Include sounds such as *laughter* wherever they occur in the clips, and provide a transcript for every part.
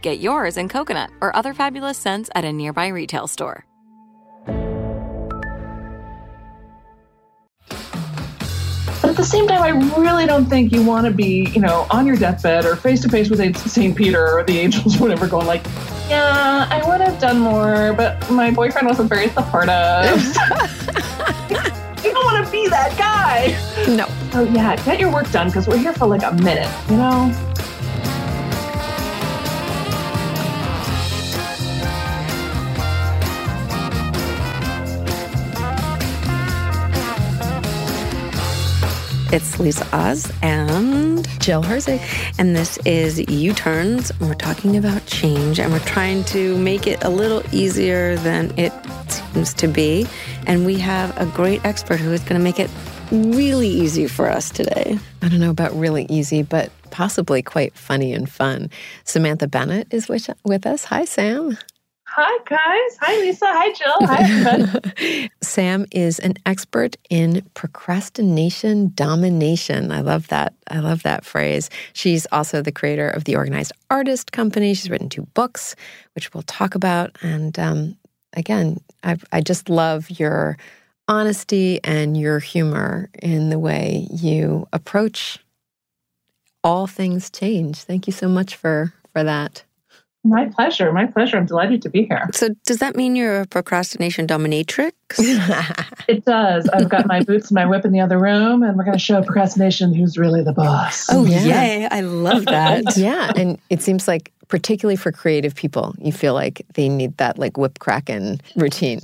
Get yours in coconut or other fabulous scents at a nearby retail store. But at the same time, I really don't think you want to be, you know, on your deathbed or face to face with St. Peter or the angels or whatever, going like, yeah, I would have done more, but my boyfriend wasn't very supportive. *laughs* *laughs* you don't want to be that guy. No. So yeah, get your work done because we're here for like a minute, you know? It's Lisa Oz and Jill Herzig. And this is U Turns. We're talking about change and we're trying to make it a little easier than it seems to be. And we have a great expert who is going to make it really easy for us today. I don't know about really easy, but possibly quite funny and fun. Samantha Bennett is with, with us. Hi, Sam. Hi, guys. Hi, Lisa. Hi, Jill. Hi. *laughs* Sam is an expert in procrastination domination. I love that. I love that phrase. She's also the creator of the Organized Artist Company. She's written two books, which we'll talk about. And um, again, I, I just love your honesty and your humor in the way you approach all things change. Thank you so much for for that. My pleasure. My pleasure. I'm delighted to be here. So, does that mean you're a procrastination dominatrix? *laughs* it does. I've got my boots and my whip in the other room, and we're going to show procrastination who's really the boss. Oh, yeah. yay. I love that. *laughs* yeah. And it seems like, particularly for creative people, you feel like they need that like whip cracking routine.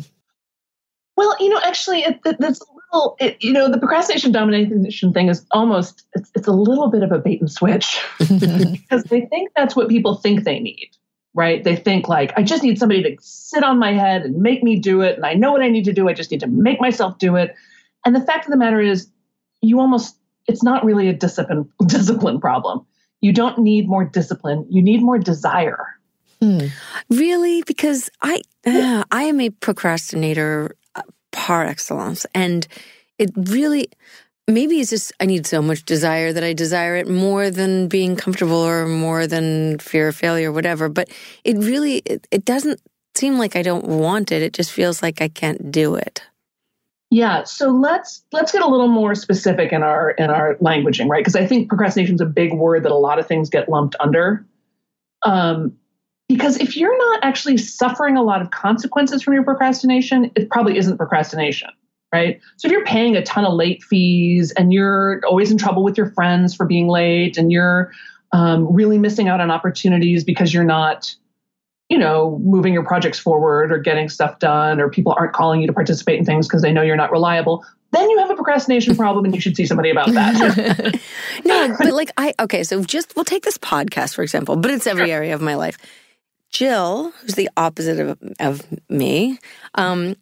Well, you know, actually, it, it, that's a little, it, you know, the procrastination domination thing is almost, it's, it's a little bit of a bait and switch *laughs* because they think that's what people think they need right? They think like, I just need somebody to sit on my head and make me do it. And I know what I need to do. I just need to make myself do it. And the fact of the matter is, you almost, it's not really a discipline, *laughs* discipline problem. You don't need more discipline. You need more desire. Hmm. Really? Because I, uh, I am a procrastinator uh, par excellence. And it really, maybe it's just I need so much desire that I desire it more than being comfortable or more than fear of failure, or whatever. But it really it, it doesn't seem like I don't want it. It just feels like I can't do it. Yeah, so let's let's get a little more specific in our in our languaging, right? Because I think procrastination is a big word that a lot of things get lumped under. Um, because if you're not actually suffering a lot of consequences from your procrastination, it probably isn't procrastination right? So if you're paying a ton of late fees and you're always in trouble with your friends for being late and you're um, really missing out on opportunities because you're not, you know, moving your projects forward or getting stuff done or people aren't calling you to participate in things because they know you're not reliable, then you have a procrastination *laughs* problem and you should see somebody about that. *laughs* no, but like I, okay, so just we'll take this podcast, for example, but it's every area of my life. Jill, who's the opposite of, of me, um,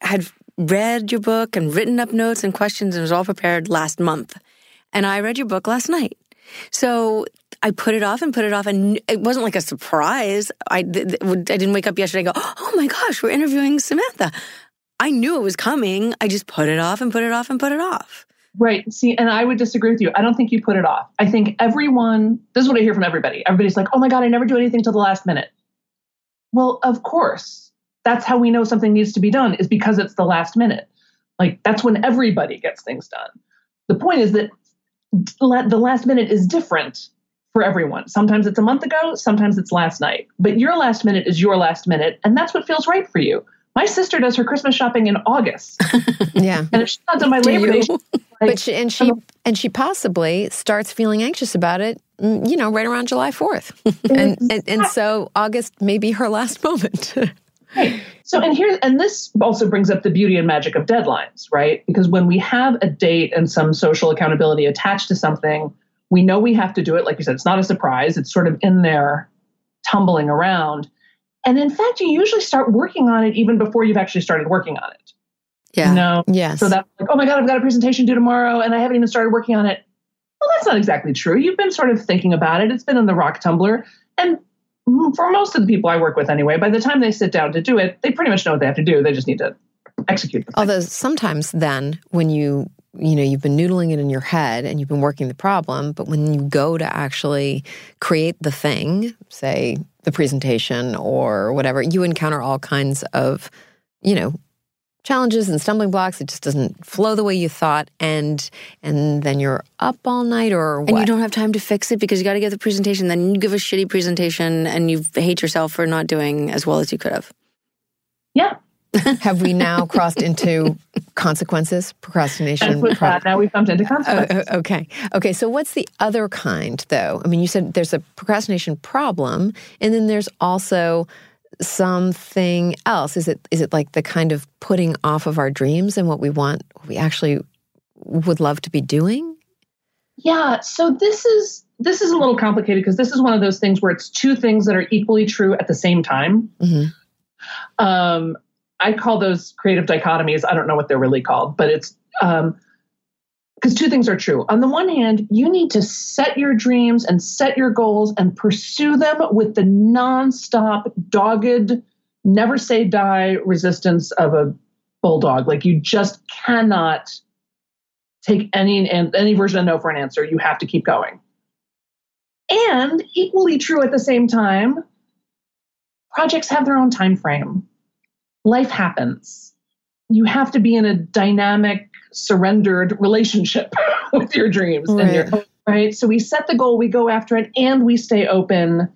had read your book and written up notes and questions and was all prepared last month. And I read your book last night. So I put it off and put it off, and it wasn't like a surprise. I, I didn't wake up yesterday and go, oh my gosh, we're interviewing Samantha. I knew it was coming. I just put it off and put it off and put it off. Right. See, and I would disagree with you. I don't think you put it off. I think everyone, this is what I hear from everybody. Everybody's like, oh my God, I never do anything till the last minute. Well, of course. That's how we know something needs to be done, is because it's the last minute. Like, that's when everybody gets things done. The point is that the last minute is different for everyone. Sometimes it's a month ago, sometimes it's last night. But your last minute is your last minute, and that's what feels right for you. My sister does her Christmas shopping in August. *laughs* yeah. And if she's not done by Labor Day, *laughs* like, but she, and she and she possibly starts feeling anxious about it, mm, you know, right around July 4th. *laughs* and, and and so August may be her last moment. Right. So and here and this also brings up the beauty and magic of deadlines, right? Because when we have a date and some social accountability attached to something, we know we have to do it. Like you said, it's not a surprise. It's sort of in there tumbling around. And in fact, you usually start working on it even before you've actually started working on it. Yeah. You know? Yes. So that's like, oh my God, I've got a presentation due tomorrow and I haven't even started working on it. Well, that's not exactly true. You've been sort of thinking about it. It's been in the rock tumbler. And for most of the people I work with anyway, by the time they sit down to do it, they pretty much know what they have to do. They just need to execute. Although sometimes then when you you know you've been noodling it in your head and you've been working the problem but when you go to actually create the thing say the presentation or whatever you encounter all kinds of you know challenges and stumbling blocks it just doesn't flow the way you thought and and then you're up all night or what? and you don't have time to fix it because you got to get the presentation then you give a shitty presentation and you hate yourself for not doing as well as you could have yeah *laughs* have we now crossed into consequences, procrastination? Pro- now we've bumped into uh, consequences. Uh, okay. Okay. So, what's the other kind, though? I mean, you said there's a procrastination problem, and then there's also something else. Is it is it like the kind of putting off of our dreams and what we want, what we actually would love to be doing? Yeah. So this is this is a little complicated because this is one of those things where it's two things that are equally true at the same time. Mm-hmm. Um, I call those creative dichotomies. I don't know what they're really called, but it's um, because two things are true. On the one hand, you need to set your dreams and set your goals and pursue them with the nonstop, dogged, never say die resistance of a bulldog. Like you just cannot take any any version of no for an answer. You have to keep going. And equally true at the same time, projects have their own time frame life happens. You have to be in a dynamic, surrendered relationship *laughs* with your dreams right. and your right. So we set the goal, we go after it, and we stay open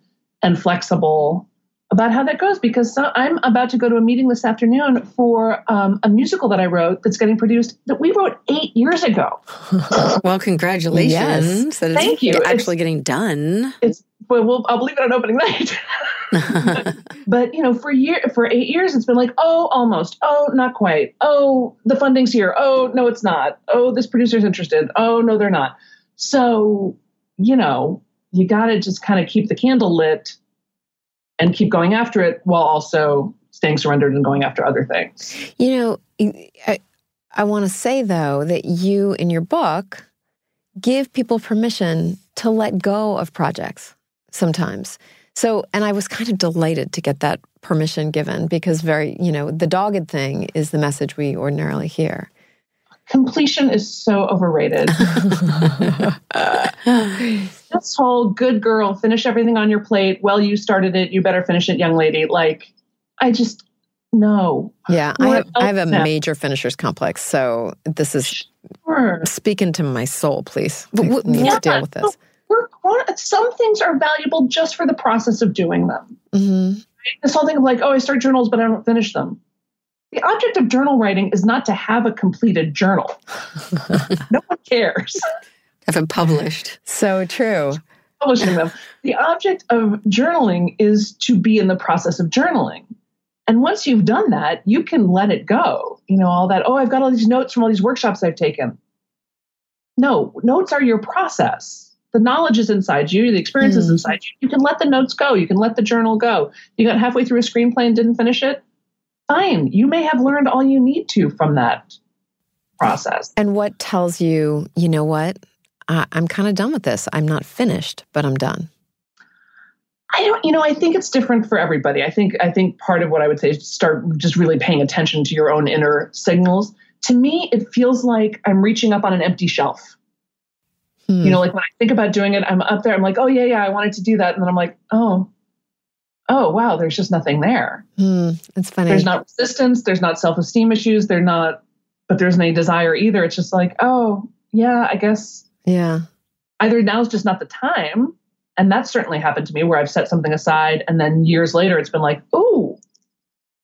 and flexible about how that goes because so I'm about to go to a meeting this afternoon for um, a musical that I wrote that's getting produced that we wrote eight years ago. *laughs* well, congratulations! Yes. Thank you. Actually, it's, getting done. It's well, we'll I'll believe it on opening night. *laughs* but you know, for year for eight years, it's been like, oh, almost, oh, not quite, oh, the funding's here, oh, no, it's not, oh, this producer's interested, oh, no, they're not. So, you know, you got to just kind of keep the candle lit and keep going after it while also staying surrendered and going after other things. You know, I, I want to say though that you in your book give people permission to let go of projects sometimes. So, and I was kind of delighted to get that permission given because very, you know, the dogged thing is the message we ordinarily hear. Completion is so overrated. *laughs* *laughs* this whole good girl, finish everything on your plate. Well, you started it, you better finish it, young lady. Like, I just, no. Yeah, I have, I have a now? major finishers complex. So this is sure. speaking to my soul, please. We need yeah, to deal with this some things are valuable just for the process of doing them. Mm-hmm. This whole thing of like, oh, I start journals, but I don't finish them. The object of journal writing is not to have a completed journal. *laughs* no one cares. Have it published. So true. Publishing them. The object of journaling is to be in the process of journaling. And once you've done that, you can let it go. You know, all that, oh, I've got all these notes from all these workshops I've taken. No, notes are your process the knowledge is inside you, the experience mm. is inside you. You can let the notes go. You can let the journal go. You got halfway through a screenplay and didn't finish it. Fine. You may have learned all you need to from that process. And what tells you, you know what? Uh, I'm kind of done with this. I'm not finished, but I'm done? I don't, you know, I think it's different for everybody. I think, I think part of what I would say is start just really paying attention to your own inner signals. To me, it feels like I'm reaching up on an empty shelf. Hmm. You know, like when I think about doing it, I'm up there. I'm like, oh yeah, yeah, I wanted to do that, and then I'm like, oh, oh wow, there's just nothing there. Hmm. It's funny. There's not resistance. There's not self esteem issues. They're not, but there's no desire either. It's just like, oh yeah, I guess. Yeah. Either now's just not the time, and that's certainly happened to me where I've set something aside and then years later it's been like, oh,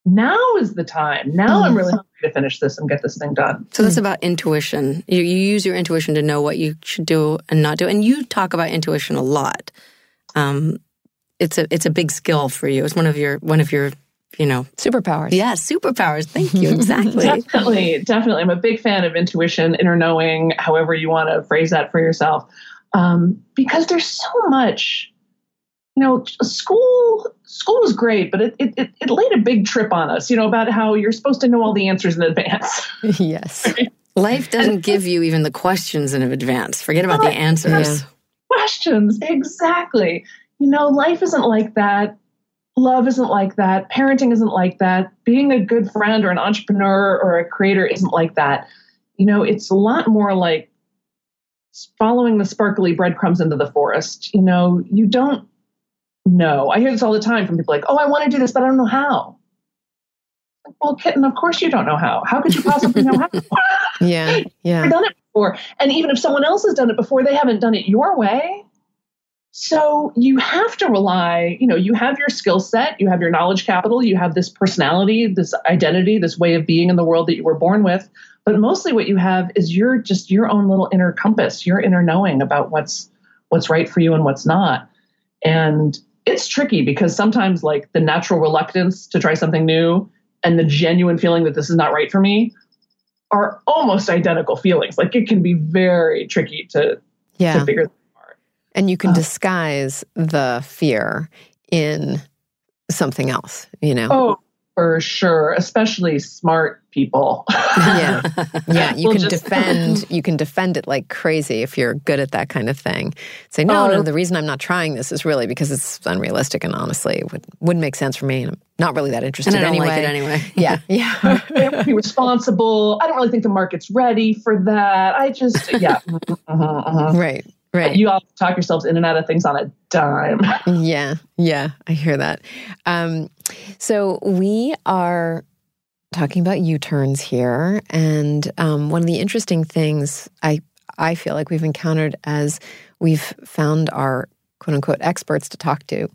now is the time. Now I'm really hungry to finish this and get this thing done. So that's about intuition. You, you use your intuition to know what you should do and not do. And you talk about intuition a lot. Um, it's a it's a big skill for you. It's one of your one of your you know superpowers. Yeah, superpowers. Thank you. Exactly. *laughs* definitely, definitely. I'm a big fan of intuition, inner knowing, however you want to phrase that for yourself um, because there's so much you know school school was great but it, it it laid a big trip on us you know about how you're supposed to know all the answers in advance *laughs* yes *laughs* life doesn't give you even the questions in advance forget about the answers yeah. questions exactly you know life isn't like that love isn't like that parenting isn't like that being a good friend or an entrepreneur or a creator isn't like that you know it's a lot more like following the sparkly breadcrumbs into the forest. You know, you don't know. I hear this all the time from people like, oh, I want to do this, but I don't know how. Well, kitten, of course you don't know how. How could you possibly know how? *laughs* yeah, yeah. Done it before. And even if someone else has done it before, they haven't done it your way. So you have to rely, you know, you have your skill set, you have your knowledge capital, you have this personality, this identity, this way of being in the world that you were born with. But mostly what you have is your just your own little inner compass, your inner knowing about what's what's right for you and what's not. And it's tricky because sometimes like the natural reluctance to try something new and the genuine feeling that this is not right for me are almost identical feelings. Like it can be very tricky to, yeah. to figure and you can uh, disguise the fear in something else, you know? Oh, for sure, especially smart people. yeah. *laughs* Yeah. You can just, defend *laughs* you can defend it like crazy if you're good at that kind of thing. Say, no, no, oh. the reason I'm not trying this is really because it's unrealistic and honestly it would, wouldn't make sense for me. And I'm not really that interested and I don't anyway. like it anyway. *laughs* yeah. Yeah. be responsible. I don't really think the market's ready for that. I just yeah. Uh-huh, uh-huh. Right. Right. You all talk yourselves in and out of things on a dime. *laughs* yeah, yeah, I hear that. Um, so we are talking about U-turns here, and um, one of the interesting things I I feel like we've encountered as we've found our quote unquote experts to talk to,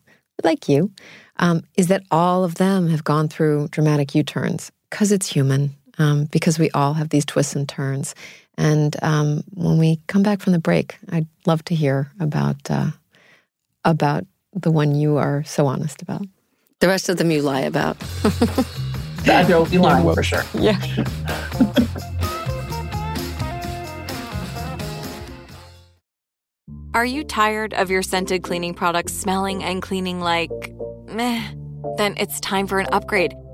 like you, um, is that all of them have gone through dramatic U-turns because it's human. Um, because we all have these twists and turns. And um, when we come back from the break, I'd love to hear about uh, about the one you are so honest about. The rest of them you lie about. *laughs* that will be lying for sure. *laughs* Yeah. Are you tired of your scented cleaning products smelling and cleaning like meh? Then it's time for an upgrade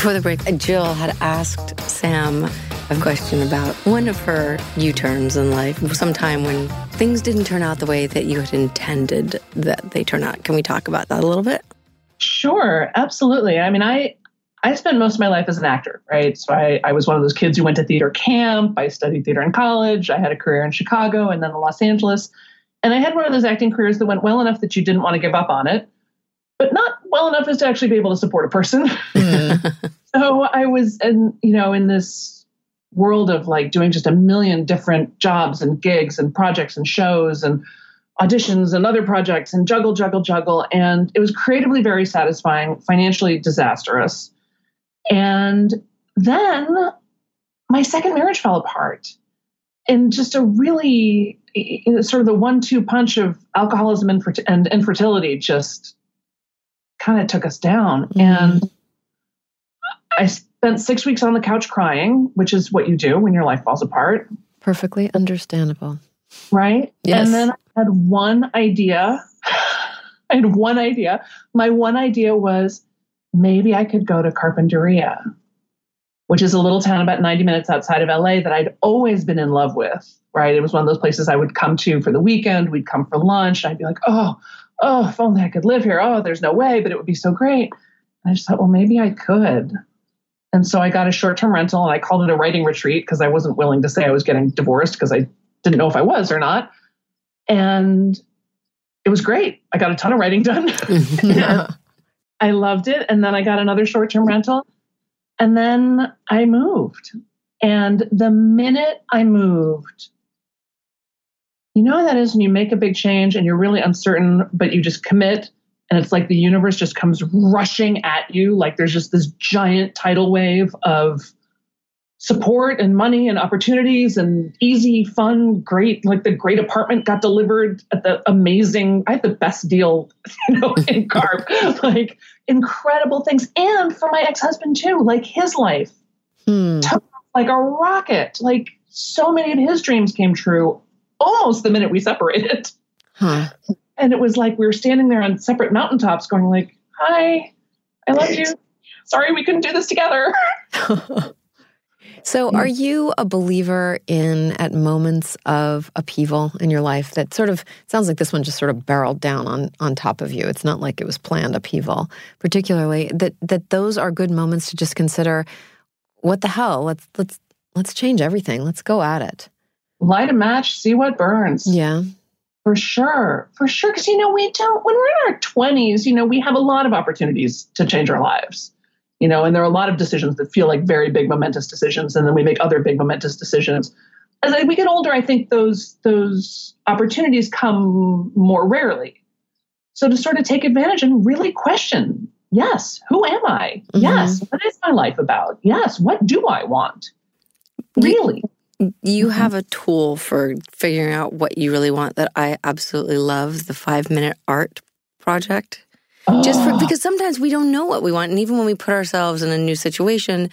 Before the break, Jill had asked Sam a question about one of her U turns in life, sometime when things didn't turn out the way that you had intended that they turn out. Can we talk about that a little bit? Sure, absolutely. I mean, I I spent most of my life as an actor, right? So I, I was one of those kids who went to theater camp. I studied theater in college. I had a career in Chicago and then in Los Angeles. And I had one of those acting careers that went well enough that you didn't want to give up on it but not well enough as to actually be able to support a person. Mm. *laughs* so I was in, you know, in this world of like doing just a million different jobs and gigs and projects and shows and auditions and other projects and juggle, juggle, juggle. And it was creatively very satisfying, financially disastrous. And then my second marriage fell apart in just a really sort of the one two punch of alcoholism and infertility just kind of took us down. Mm-hmm. And I spent six weeks on the couch crying, which is what you do when your life falls apart. Perfectly understandable. Right? Yes. And then I had one idea. *sighs* I had one idea. My one idea was maybe I could go to Carpinteria, which is a little town about 90 minutes outside of LA that I'd always been in love with. Right. It was one of those places I would come to for the weekend. We'd come for lunch. And I'd be like, oh, oh, if only I could live here. Oh, there's no way, but it would be so great. And I just thought, well, maybe I could. And so I got a short term rental and I called it a writing retreat because I wasn't willing to say I was getting divorced because I didn't know if I was or not. And it was great. I got a ton of writing done. *laughs* *laughs* I loved it. And then I got another short term rental. And then I moved. And the minute I moved, you know how that is when you make a big change and you're really uncertain, but you just commit and it's like the universe just comes rushing at you. Like there's just this giant tidal wave of support and money and opportunities and easy, fun, great. Like the great apartment got delivered at the amazing, I had the best deal, *laughs* you know, in carp, *laughs* like incredible things. And for my ex-husband too, like his life hmm. took like a rocket. Like so many of his dreams came true almost the minute we separated. Huh. And it was like we were standing there on separate mountaintops going like, "Hi, I love you. Sorry we couldn't do this together." *laughs* so, are you a believer in at moments of upheaval in your life that sort of sounds like this one just sort of barreled down on on top of you? It's not like it was planned upheaval, particularly that that those are good moments to just consider what the hell? Let's let's let's change everything. Let's go at it light a match, see what burns. Yeah. For sure. For sure. Because, you know, we don't, when we're in our 20s, you know, we have a lot of opportunities to change our lives, you know, and there are a lot of decisions that feel like very big, momentous decisions. And then we make other big, momentous decisions. As we get older, I think those, those opportunities come more rarely. So to sort of take advantage and really question yes, who am I? Mm-hmm. Yes, what is my life about? Yes, what do I want? Really? You mm-hmm. have a tool for figuring out what you really want that I absolutely love the five minute art project. Just for, because sometimes we don't know what we want. And even when we put ourselves in a new situation,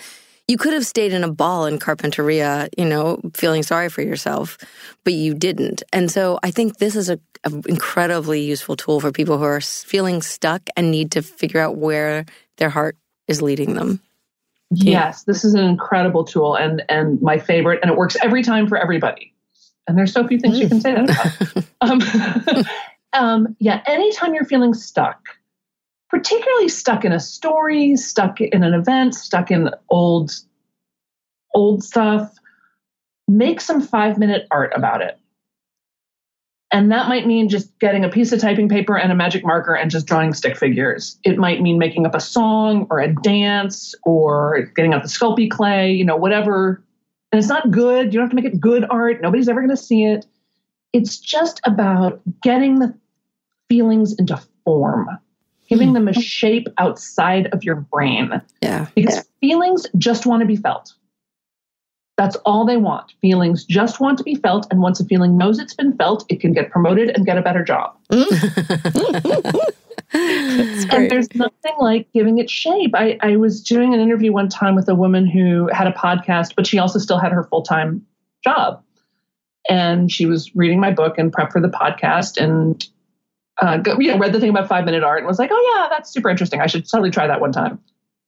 you could have stayed in a ball in Carpinteria, you know, feeling sorry for yourself, but you didn't. And so I think this is a, a incredibly useful tool for people who are feeling stuck and need to figure out where their heart is leading them. Yes, this is an incredible tool and and my favorite, and it works every time for everybody. And there's so few things mm. you can say that about. *laughs* um, *laughs* um, yeah, anytime you're feeling stuck, particularly stuck in a story, stuck in an event, stuck in old old stuff, make some five minute art about it. And that might mean just getting a piece of typing paper and a magic marker and just drawing stick figures. It might mean making up a song or a dance or getting out the Sculpey clay, you know, whatever. And it's not good. You don't have to make it good art. Nobody's ever going to see it. It's just about getting the feelings into form, giving them a hmm. shape outside of your brain. Yeah. Because yeah. feelings just want to be felt. That's all they want. Feelings just want to be felt. And once a feeling knows it's been felt, it can get promoted and get a better job. *laughs* and there's nothing like giving it shape. I, I was doing an interview one time with a woman who had a podcast, but she also still had her full time job. And she was reading my book and prep for the podcast and uh, go, you know, read the thing about five minute art and was like, oh, yeah, that's super interesting. I should totally try that one time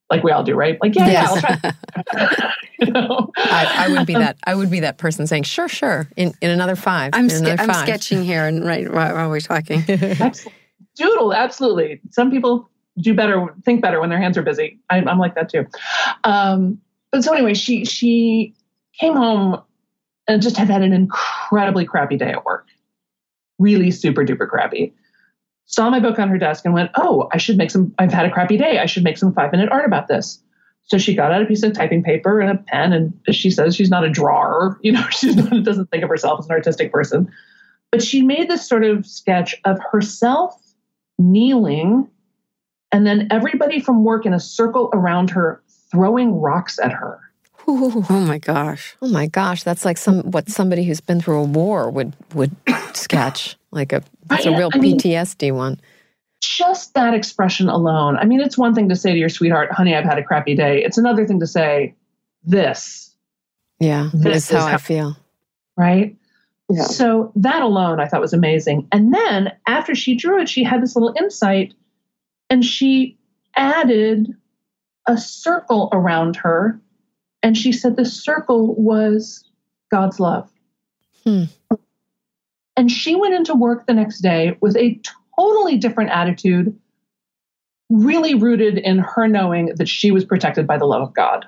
like we all do, right? Like, yeah, yes. yeah, I'll try. *laughs* you know? I, I, would be that. I would be that person saying, "Sure, sure." In in another five. I'm, another I'm five. sketching here, and right while we're talking. *laughs* Doodle, absolutely. Some people do better, think better when their hands are busy. I'm, I'm like that too. Um, but so anyway, she she came home and just had had an incredibly crappy day at work, really super duper crappy saw my book on her desk and went, Oh, I should make some, I've had a crappy day. I should make some five minute art about this. So she got out a piece of typing paper and a pen. And she says she's not a drawer, *laughs* you know, she doesn't think of herself as an artistic person. But she made this sort of sketch of herself kneeling and then everybody from work in a circle around her throwing rocks at her. Ooh, oh my gosh. Oh my gosh. That's like some what somebody who's been through a war would would sketch. Like a that's a real I PTSD one. Just that expression alone. I mean, it's one thing to say to your sweetheart, honey, I've had a crappy day. It's another thing to say, this. Yeah, this is how, how I feel. Right? Yeah. So that alone I thought was amazing. And then after she drew it, she had this little insight and she added a circle around her. And she said the circle was God's love. Hmm. And she went into work the next day with a totally different attitude, really rooted in her knowing that she was protected by the love of God.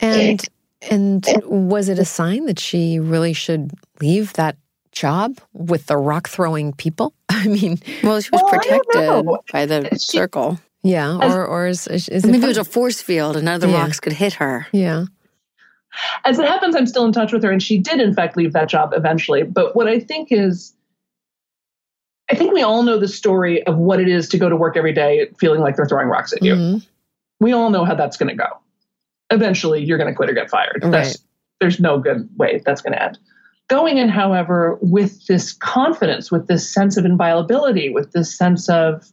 And and was it a sign that she really should leave that job with the rock throwing people? *laughs* I mean, well, she was well, protected by the she, circle. Yeah, or or is, is, is maybe it, it was a force field and none of the yeah. rocks could hit her. Yeah. As it happens, I'm still in touch with her, and she did, in fact, leave that job eventually. But what I think is, I think we all know the story of what it is to go to work every day feeling like they're throwing rocks at you. Mm-hmm. We all know how that's going to go. Eventually, you're going to quit or get fired. Right. there's no good way that's going to end. Going in, however, with this confidence, with this sense of inviolability, with this sense of,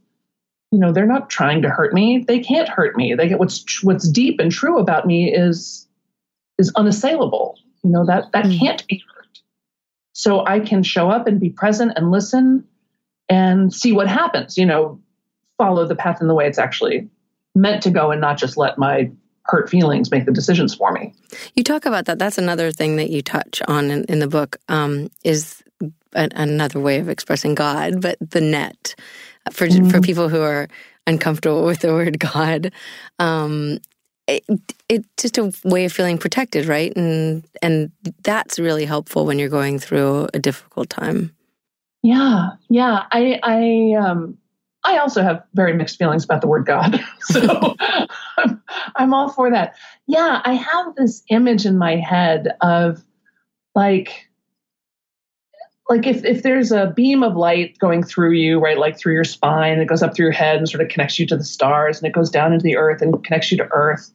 you know, they're not trying to hurt me. They can't hurt me. They get what's what's deep and true about me is is unassailable. You know, that that mm. can't be hurt. So I can show up and be present and listen and see what happens, you know, follow the path in the way it's actually meant to go and not just let my hurt feelings make the decisions for me. You talk about that. That's another thing that you touch on in, in the book um, is a, another way of expressing God, but the net for mm. for people who are uncomfortable *laughs* with the word God. Um, it, it's just a way of feeling protected, right? And and that's really helpful when you're going through a difficult time. Yeah, yeah. I I um I also have very mixed feelings about the word God, *laughs* so *laughs* I'm, I'm all for that. Yeah, I have this image in my head of like like if, if there's a beam of light going through you, right, like through your spine, it goes up through your head and sort of connects you to the stars, and it goes down into the earth and connects you to earth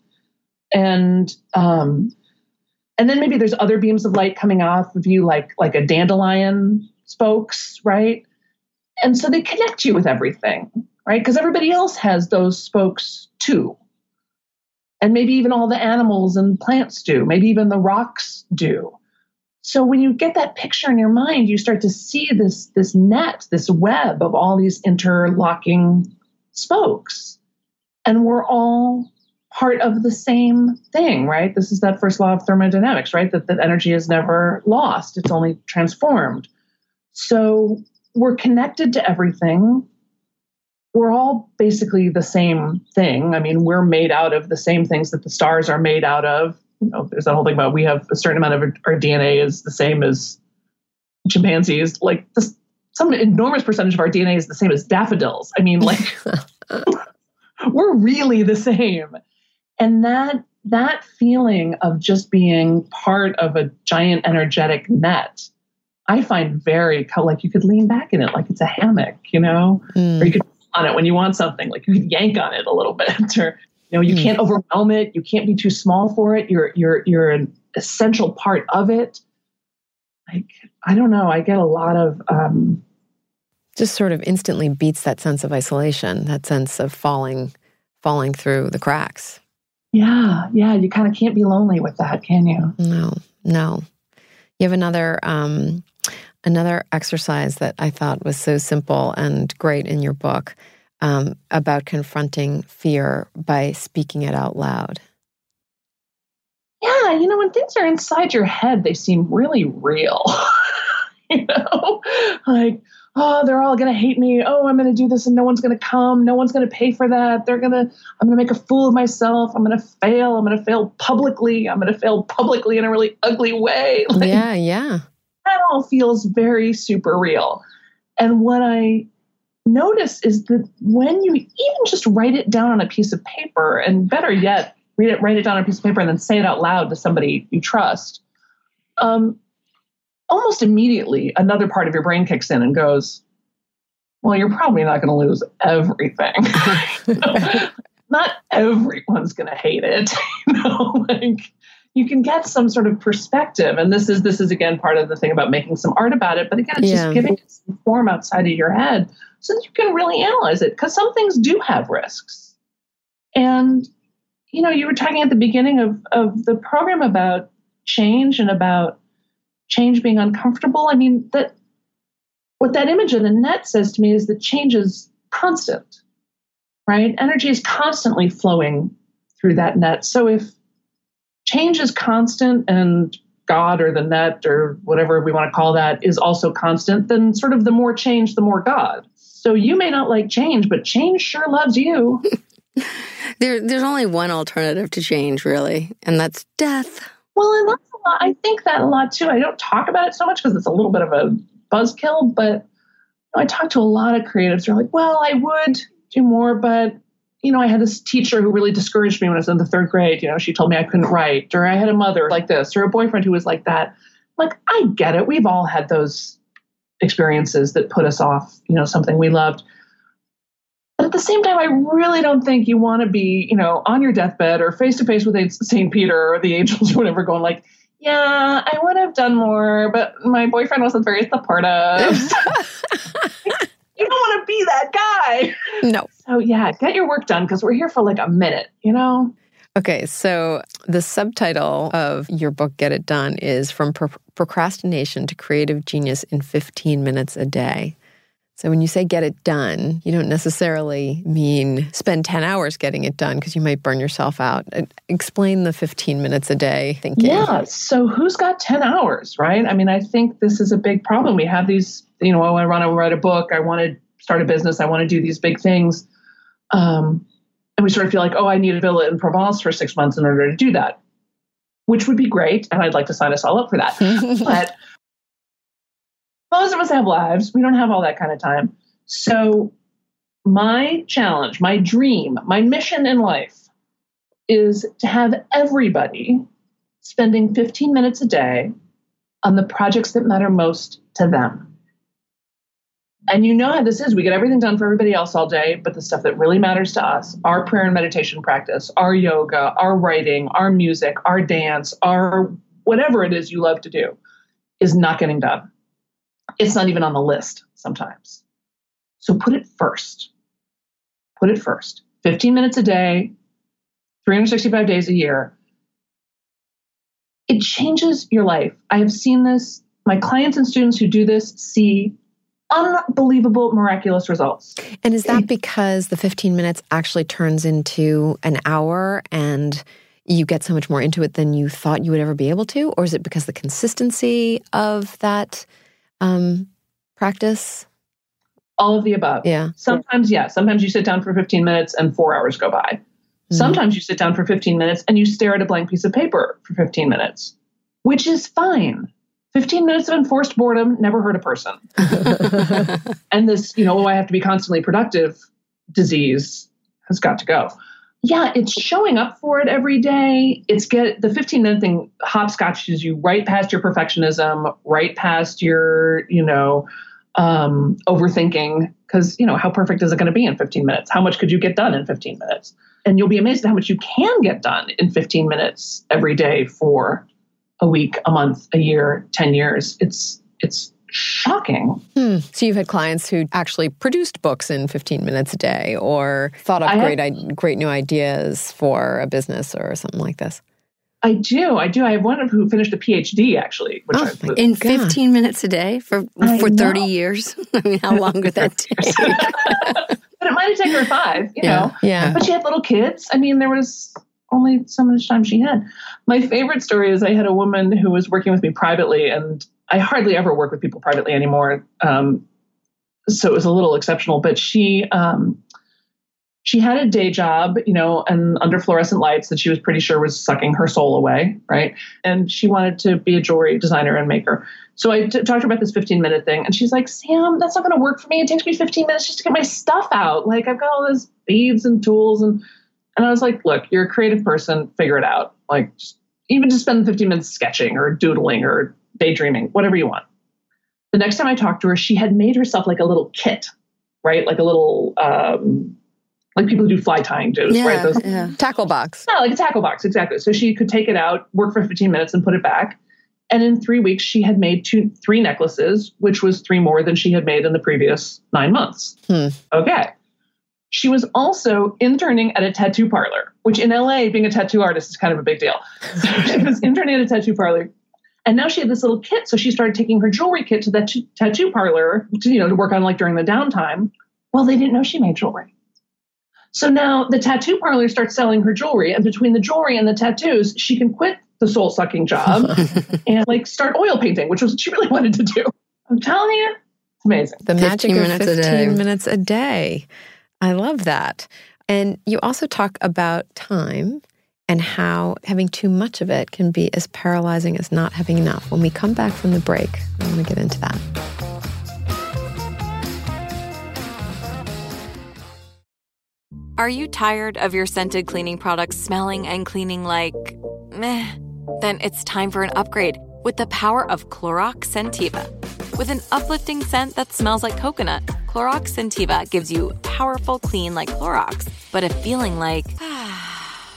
and um, and then maybe there's other beams of light coming off of you, like like a dandelion spokes, right? And so they connect you with everything. right? Because everybody else has those spokes too. And maybe even all the animals and plants do, maybe even the rocks do. So when you get that picture in your mind, you start to see this, this net, this web of all these interlocking spokes. And we're all part of the same thing, right? This is that first law of thermodynamics, right? That, that energy is never lost, it's only transformed. So we're connected to everything. We're all basically the same thing. I mean, we're made out of the same things that the stars are made out of. You know, there's that whole thing about we have a certain amount of our, our DNA is the same as chimpanzees. Like this, some enormous percentage of our DNA is the same as daffodils. I mean, like *laughs* *laughs* we're really the same. And that that feeling of just being part of a giant energetic net, I find very like you could lean back in it like it's a hammock, you know, mm. or you could on it when you want something, like you could yank on it a little *laughs* bit, or you know, you mm. can't overwhelm it, you can't be too small for it. You're you're you're an essential part of it. Like I don't know, I get a lot of um, just sort of instantly beats that sense of isolation, that sense of falling falling through the cracks. Yeah, yeah, you kind of can't be lonely with that, can you? No, no. You have another um, another exercise that I thought was so simple and great in your book um, about confronting fear by speaking it out loud. Yeah, you know, when things are inside your head, they seem really real. *laughs* you know, like oh, they're all going to hate me. Oh, I'm going to do this and no one's going to come. No one's going to pay for that. They're going to, I'm going to make a fool of myself. I'm going to fail. I'm going to fail publicly. I'm going to fail publicly in a really ugly way. *laughs* Like, yeah, yeah. That all feels very super real. And what I notice is that when you even just write it down on a piece of paper, and better yet, read it, write it down on a piece of paper and then say it out loud to somebody you trust, um, almost immediately another part of your brain kicks in and goes, well, you're probably not going to lose everything. *laughs* not everyone's going to hate it. *laughs* you know, like you can get some sort of perspective, and this is this is again part of the thing about making some art about it. But again, it's yeah. just giving it some form outside of your head so that you can really analyze it. Because some things do have risks, and you know, you were talking at the beginning of of the program about change and about change being uncomfortable. I mean, that what that image of the net says to me is that change is constant, right? Energy is constantly flowing through that net. So if change is constant and God or the net or whatever we want to call that is also constant, then sort of the more change, the more God. So you may not like change, but change sure loves you. *laughs* there, there's only one alternative to change, really, and that's death. Well, and that's I think that a lot too. I don't talk about it so much because it's a little bit of a buzzkill, but I talk to a lot of creatives who are like, well, I would do more, but you know, I had this teacher who really discouraged me when I was in the third grade. You know, she told me I couldn't write, or I had a mother like this, or a boyfriend who was like that. Like, I get it. We've all had those experiences that put us off, you know, something we loved. But at the same time, I really don't think you want to be, you know, on your deathbed or face to face with St. Peter or the *laughs* angels or whatever, going like, yeah, I would have done more, but my boyfriend wasn't very supportive. *laughs* you don't want to be that guy. No. So, yeah, get your work done because we're here for like a minute, you know? Okay, so the subtitle of your book, Get It Done, is From Pro- Procrastination to Creative Genius in 15 Minutes a Day. So when you say get it done, you don't necessarily mean spend 10 hours getting it done because you might burn yourself out. Explain the 15 minutes a day thinking. Yeah. So who's got 10 hours, right? I mean, I think this is a big problem. We have these, you know, oh, I want to write a book, I want to start a business, I want to do these big things. Um, and we sort of feel like, oh, I need a villa in Provence for six months in order to do that, which would be great. And I'd like to sign us all up for that. *laughs* but most of us have lives. We don't have all that kind of time. So, my challenge, my dream, my mission in life is to have everybody spending 15 minutes a day on the projects that matter most to them. And you know how this is. We get everything done for everybody else all day, but the stuff that really matters to us, our prayer and meditation practice, our yoga, our writing, our music, our dance, our whatever it is you love to do, is not getting done. It's not even on the list sometimes. So put it first. put it first. 15 minutes a day, 365 days a year. It changes your life. I have seen this. My clients and students who do this see unbelievable, miraculous results. And is that because the 15 minutes actually turns into an hour and you get so much more into it than you thought you would ever be able to? Or is it because the consistency of that um, practice? All of the above. Yeah. Sometimes, yeah. Sometimes you sit down for 15 minutes and four hours go by. Mm-hmm. Sometimes you sit down for 15 minutes and you stare at a blank piece of paper for 15 minutes, which is fine. 15 minutes of enforced boredom never hurt a person. *laughs* and this, you know, oh, I have to be constantly productive disease has got to go. Yeah, it's showing up for it every day. It's get the 15 minute thing hopscotches you right past your perfectionism, right past your, you know, um, overthinking. Because, you know, how perfect is it going to be in 15 minutes? How much could you get done in 15 minutes? And you'll be amazed at how much you can get done in 15 minutes every day for a week, a month, a year, 10 years. It's it's shocking. Hmm. So you've had clients who actually produced books in 15 minutes a day or thought up great have, great new ideas for a business or something like this. I do. I do. I have one who finished a PhD actually, which oh, in 15 minutes a day for for 30 years. *laughs* I mean, how long would that take? *laughs* but it might have taken her five, you yeah, know. Yeah. But she had little kids. I mean, there was only so much time she had. My favorite story is I had a woman who was working with me privately, and I hardly ever work with people privately anymore. Um, so it was a little exceptional, but she um, she had a day job, you know, and under fluorescent lights that she was pretty sure was sucking her soul away, right? And she wanted to be a jewelry designer and maker. So I t- talked to her about this 15 minute thing, and she's like, Sam, that's not going to work for me. It takes me 15 minutes just to get my stuff out. Like I've got all these beads and tools and and I was like, look, you're a creative person, figure it out. Like, just, even just spend 15 minutes sketching or doodling or daydreaming, whatever you want. The next time I talked to her, she had made herself like a little kit, right? Like a little, um, like people who do fly tying do, yeah, right? Those, yeah. Tackle box. Yeah, like a tackle box, exactly. So she could take it out, work for 15 minutes, and put it back. And in three weeks, she had made two, three necklaces, which was three more than she had made in the previous nine months. Hmm. Okay. She was also interning at a tattoo parlor, which in LA, being a tattoo artist is kind of a big deal. So *laughs* she was interning at a tattoo parlor. And now she had this little kit. So she started taking her jewelry kit to that t- tattoo parlor to, you know, to work on like during the downtime. Well, they didn't know she made jewelry. So now the tattoo parlor starts selling her jewelry. And between the jewelry and the tattoos, she can quit the soul sucking job *laughs* and like start oil painting, which was what she really wanted to do. I'm telling you, it's amazing. The magic of 15 minutes a day. I love that. And you also talk about time and how having too much of it can be as paralyzing as not having enough. When we come back from the break, I want to get into that. Are you tired of your scented cleaning products smelling and cleaning like meh? Then it's time for an upgrade with the power of Clorox Scentiva. With an uplifting scent that smells like coconut, Clorox Scentiva gives you powerful clean like Clorox, but a feeling like *sighs* ah,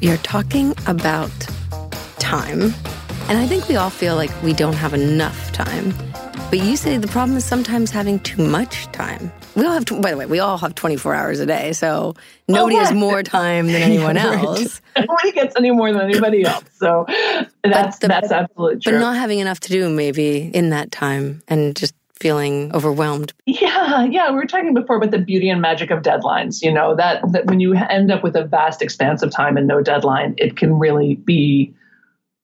You're talking about time. And I think we all feel like we don't have enough time. But you say the problem is sometimes having too much time. We all have, by the way, we all have 24 hours a day. So oh, nobody oh, has more time than *laughs* anyone else. Nobody gets any more than anybody else. So that's, the, that's absolutely true. But not having enough to do maybe in that time and just feeling overwhelmed. Yeah, yeah. We were talking before about the beauty and magic of deadlines. You know, that, that when you end up with a vast expanse of time and no deadline, it can really be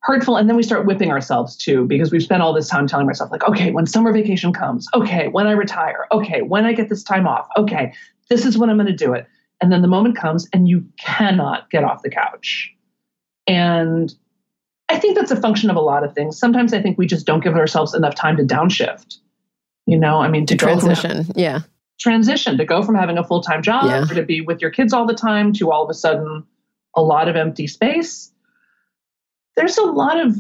hurtful. And then we start whipping ourselves too, because we've spent all this time telling ourselves, like, okay, when summer vacation comes, okay, when I retire, okay, when I get this time off, okay, this is when I'm going to do it. And then the moment comes and you cannot get off the couch. And I think that's a function of a lot of things. Sometimes I think we just don't give ourselves enough time to downshift. You know, I mean, to, transition, from, yeah, transition to go from having a full time job yeah. to be with your kids all the time to all of a sudden a lot of empty space. There's a lot of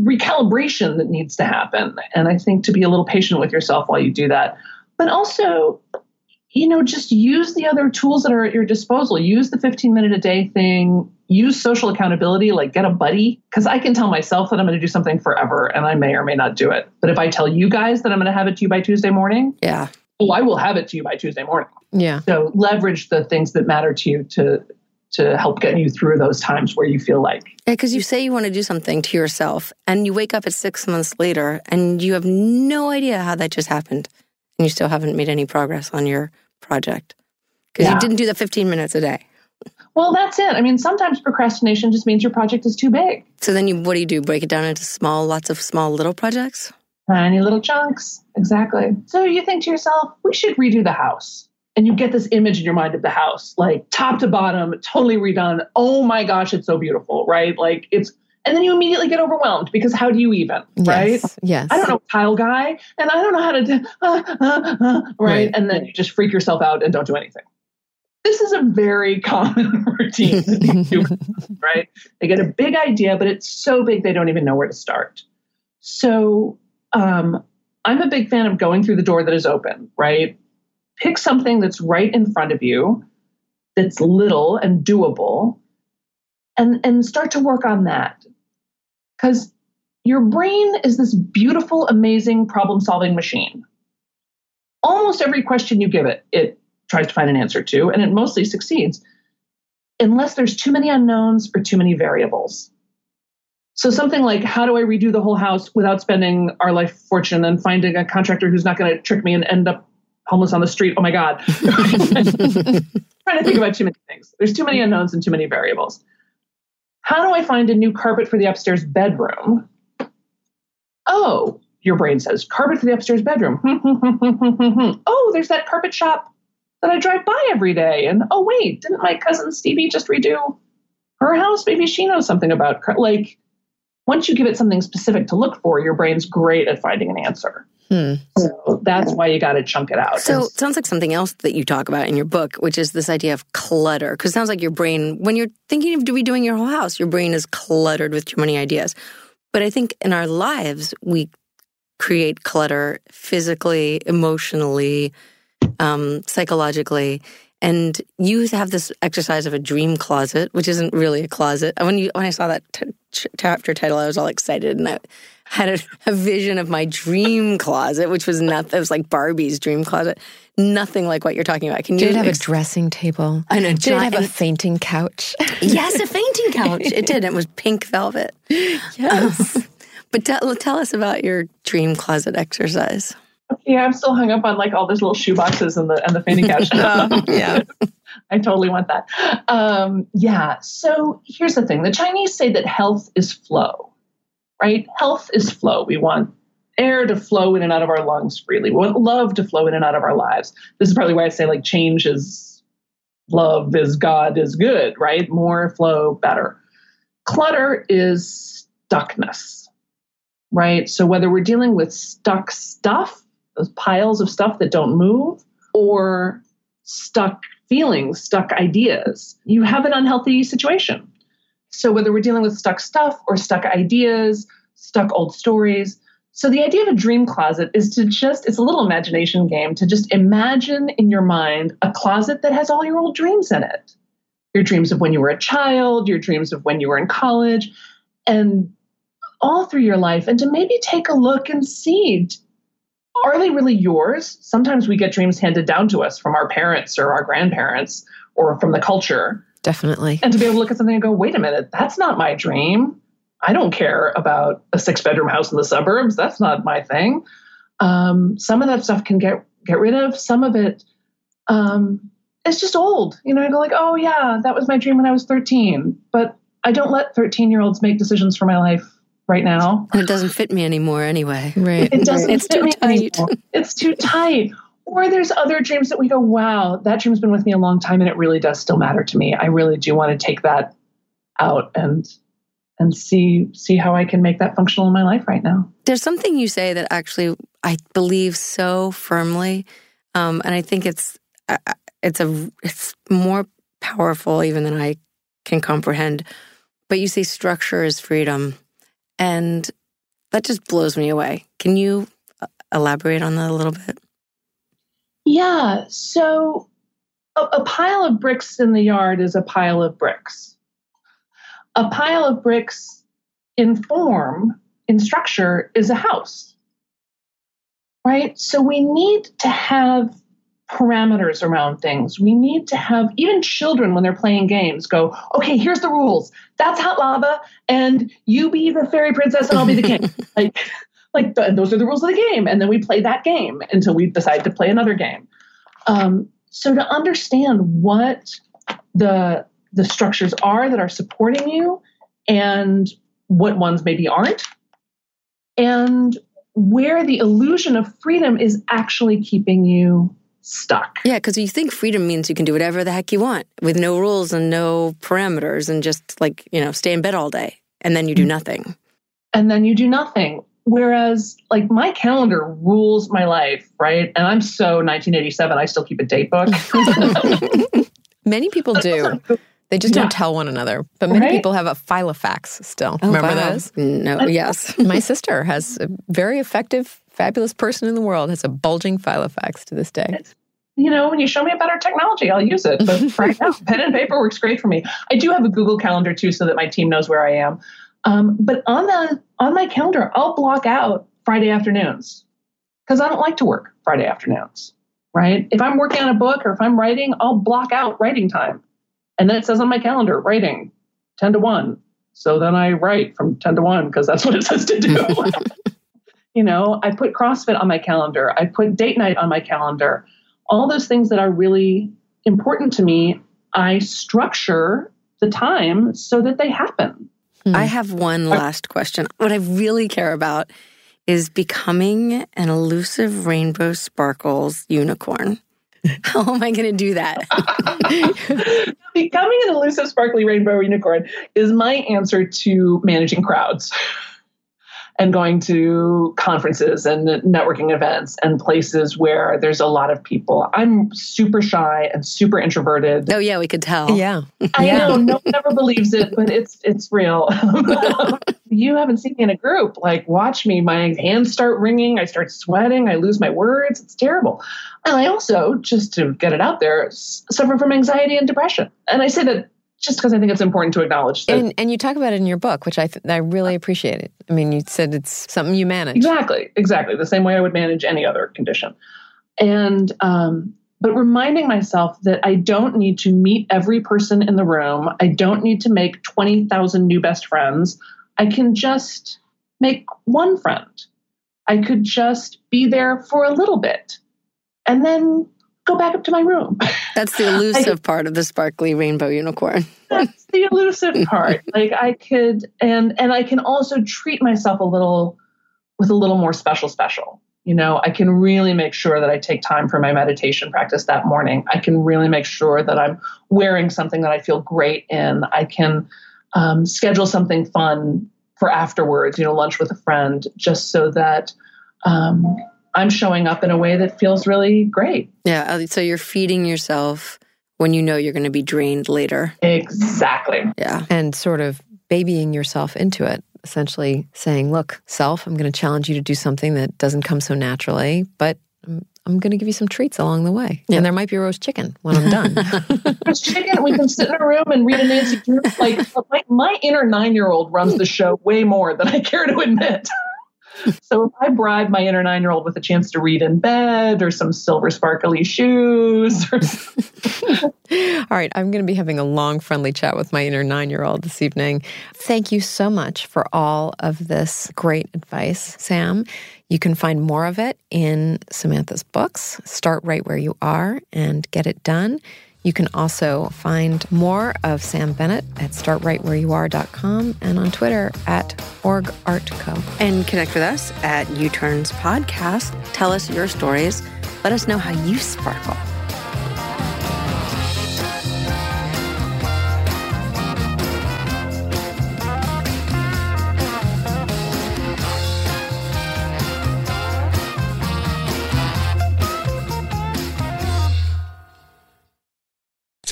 recalibration that needs to happen, and I think to be a little patient with yourself while you do that, but also you know, just use the other tools that are at your disposal. Use the 15 minute a day thing. Use social accountability, like get a buddy. Because I can tell myself that I'm going to do something forever and I may or may not do it. But if I tell you guys that I'm going to have it to you by Tuesday morning, yeah. Oh, I will have it to you by Tuesday morning. Yeah. So leverage the things that matter to you to to help get you through those times where you feel like. Yeah, because you say you want to do something to yourself and you wake up at six months later and you have no idea how that just happened. And you still haven't made any progress on your project because yeah. you didn't do the 15 minutes a day. Well, that's it. I mean, sometimes procrastination just means your project is too big. So then you, what do you do? Break it down into small, lots of small little projects? Tiny little chunks. Exactly. So you think to yourself, we should redo the house. And you get this image in your mind of the house, like top to bottom, totally redone. Oh my gosh, it's so beautiful, right? Like it's and then you immediately get overwhelmed because how do you even right? Yes, yes. i don't know tile guy and i don't know how to do *laughs* uh, uh, uh, right? right? and then you just freak yourself out and don't do anything. This is a very *laughs* common routine *laughs* right? They get a big idea but it's so big they don't even know where to start. So um, i'm a big fan of going through the door that is open right? Pick something that's right in front of you that's little and doable and and start to work on that because your brain is this beautiful, amazing problem solving machine. Almost every question you give it, it tries to find an answer to, and it mostly succeeds, unless there's too many unknowns or too many variables. So, something like, how do I redo the whole house without spending our life fortune and finding a contractor who's not going to trick me and end up homeless on the street? Oh my God. *laughs* trying to think about too many things. There's too many unknowns and too many variables. How do I find a new carpet for the upstairs bedroom? Oh, your brain says, carpet for the upstairs bedroom. *laughs* oh, there's that carpet shop that I drive by every day. And oh, wait, didn't my cousin Stevie just redo her house? Maybe she knows something about, like, once you give it something specific to look for, your brain's great at finding an answer. Hmm. So that's why you got to chunk it out. So it sounds like something else that you talk about in your book, which is this idea of clutter. Because it sounds like your brain, when you're thinking of redoing your whole house, your brain is cluttered with too many ideas. But I think in our lives, we create clutter physically, emotionally, um, psychologically. And you have this exercise of a dream closet, which isn't really a closet. When you when I saw that t- chapter title, I was all excited, and I had a, a, vision of my dream closet, which was nothing. It was like Barbie's dream closet. Nothing like what you're talking about. Can you? Did it have ex- a dressing table? I know. did it have a fainting couch? *laughs* yes, a fainting couch. It did. It was pink velvet. Yes. Um, but tell, tell us about your dream closet exercise. Yeah, I'm still hung up on like all those little shoe boxes and the and the fainting couch. *laughs* oh, yeah, *laughs* I totally want that. Um, yeah. So here's the thing: the Chinese say that health is flow, right? Health is flow. We want air to flow in and out of our lungs freely. We want love to flow in and out of our lives. This is probably why I say like change is love is God is good, right? More flow, better. Clutter is stuckness, right? So whether we're dealing with stuck stuff those piles of stuff that don't move or stuck feelings, stuck ideas, you have an unhealthy situation. So, whether we're dealing with stuck stuff or stuck ideas, stuck old stories. So, the idea of a dream closet is to just, it's a little imagination game to just imagine in your mind a closet that has all your old dreams in it. Your dreams of when you were a child, your dreams of when you were in college, and all through your life, and to maybe take a look and see are they really yours? Sometimes we get dreams handed down to us from our parents or our grandparents or from the culture. Definitely. And to be able to look at something and go, wait a minute, that's not my dream. I don't care about a six bedroom house in the suburbs. That's not my thing. Um, some of that stuff can get get rid of. Some of it um, it's just old. You know, I go like, oh yeah, that was my dream when I was 13. But I don't let 13 year olds make decisions for my life right now. And it doesn't fit me anymore anyway. Right. It doesn't it's too tight. Anymore. It's too tight. Or there's other dreams that we go, wow, that dream's been with me a long time and it really does still matter to me. I really do want to take that out and and see see how I can make that functional in my life right now. There's something you say that actually I believe so firmly, um, and I think it's uh, it's a it's more powerful even than I can comprehend. But you say structure is freedom, and that just blows me away. Can you uh, elaborate on that a little bit? Yeah. So a, a, pile of bricks in the yard is a pile of bricks. A pile of bricks in form, in structure, is a house. Right? So we need to have parameters around things. We need to have even children when they're playing games go, okay, here's the rules. That's hot lava, and you be the fairy princess, and I'll be the king. *laughs* like, like the, those are the rules of the game, and then we play that game until we decide to play another game. Um, so to understand what the the structures are that are supporting you, and what ones maybe aren't, and where the illusion of freedom is actually keeping you stuck. Yeah, because you think freedom means you can do whatever the heck you want with no rules and no parameters and just like, you know, stay in bed all day and then you do mm-hmm. nothing. And then you do nothing. Whereas, like, my calendar rules my life, right? And I'm so 1987, I still keep a date book. *laughs* Many people do. They just yeah. don't tell one another. But many right? people have a Filofax still. Oh, Remember wow. those? No, *laughs* yes. My sister has a very effective fabulous person in the world has a bulging Filofax to this day. You know, when you show me a better technology, I'll use it. But right *laughs* now, pen and paper works great for me. I do have a Google Calendar too, so that my team knows where I am. Um, but on the on my calendar, I'll block out Friday afternoons because I don't like to work Friday afternoons. Right? If I'm working on a book or if I'm writing, I'll block out writing time, and then it says on my calendar, writing, ten to one. So then I write from ten to one because that's what it says to do. *laughs* You know, I put CrossFit on my calendar. I put date night on my calendar. All those things that are really important to me, I structure the time so that they happen. I mm. have one last question. What I really care about is becoming an elusive rainbow sparkles unicorn. *laughs* How am I going to do that? *laughs* Becoming an elusive sparkly rainbow unicorn is my answer to managing crowds and going to conferences and networking events and places where there's a lot of people. I'm super shy and super introverted. Oh yeah, we could tell. Yeah. I yeah. know no one ever believes it, but it's it's real. *laughs* you haven't seen me in a group. Like, watch me. My hands start wringing. I start sweating. I lose my words. It's terrible. And I also, just to get it out there, suffer from anxiety and depression. And I say that just because I think it's important to acknowledge. That, and, and you talk about it in your book, which I th- I really appreciate it. I mean, you said it's something you manage. Exactly, exactly. The same way I would manage any other condition. And um, but reminding myself that I don't need to meet every person in the room. I don't need to make 20,000 new best friends. I can just make one friend. I could just be there for a little bit and then go back up to my room. That's the *laughs* elusive I, part of the sparkly rainbow unicorn. that's the elusive *laughs* part. Like I could and and I can also treat myself a little with a little more special special you know i can really make sure that i take time for my meditation practice that morning i can really make sure that i'm wearing something that i feel great in i can um, schedule something fun for afterwards you know lunch with a friend just so that um, i'm showing up in a way that feels really great yeah uh, so you're feeding yourself when you know you're going to be drained later exactly yeah and sort of babying yourself into it essentially saying, look, self, I'm going to challenge you to do something that doesn't come so naturally, but I'm, I'm going to give you some treats along the way. And there might be roast chicken when I'm done. *laughs* roast chicken, we can sit in a room and read a Nancy Drew. Like, my, my inner nine year old runs the show way more than I care to admit. So if I bribe my inner nine year old with a chance to read in bed or some silver sparkly shoes. *laughs* All right, I'm going to be having a long, friendly chat with my inner nine year old this evening. Thank you so much for all of this great advice, Sam. You can find more of it in Samantha's books, Start Right Where You Are and Get It Done. You can also find more of Sam Bennett at startrightwhereyouare.com and on Twitter at orgartco. And connect with us at U Turns Podcast. Tell us your stories. Let us know how you sparkle.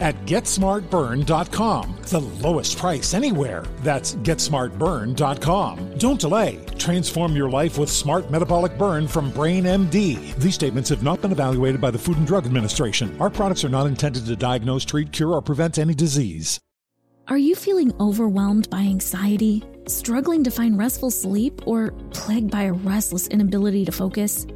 at GetSmartBurn.com. The lowest price anywhere. That's GetSmartBurn.com. Don't delay. Transform your life with Smart Metabolic Burn from Brain MD. These statements have not been evaluated by the Food and Drug Administration. Our products are not intended to diagnose, treat, cure, or prevent any disease. Are you feeling overwhelmed by anxiety? Struggling to find restful sleep or plagued by a restless inability to focus?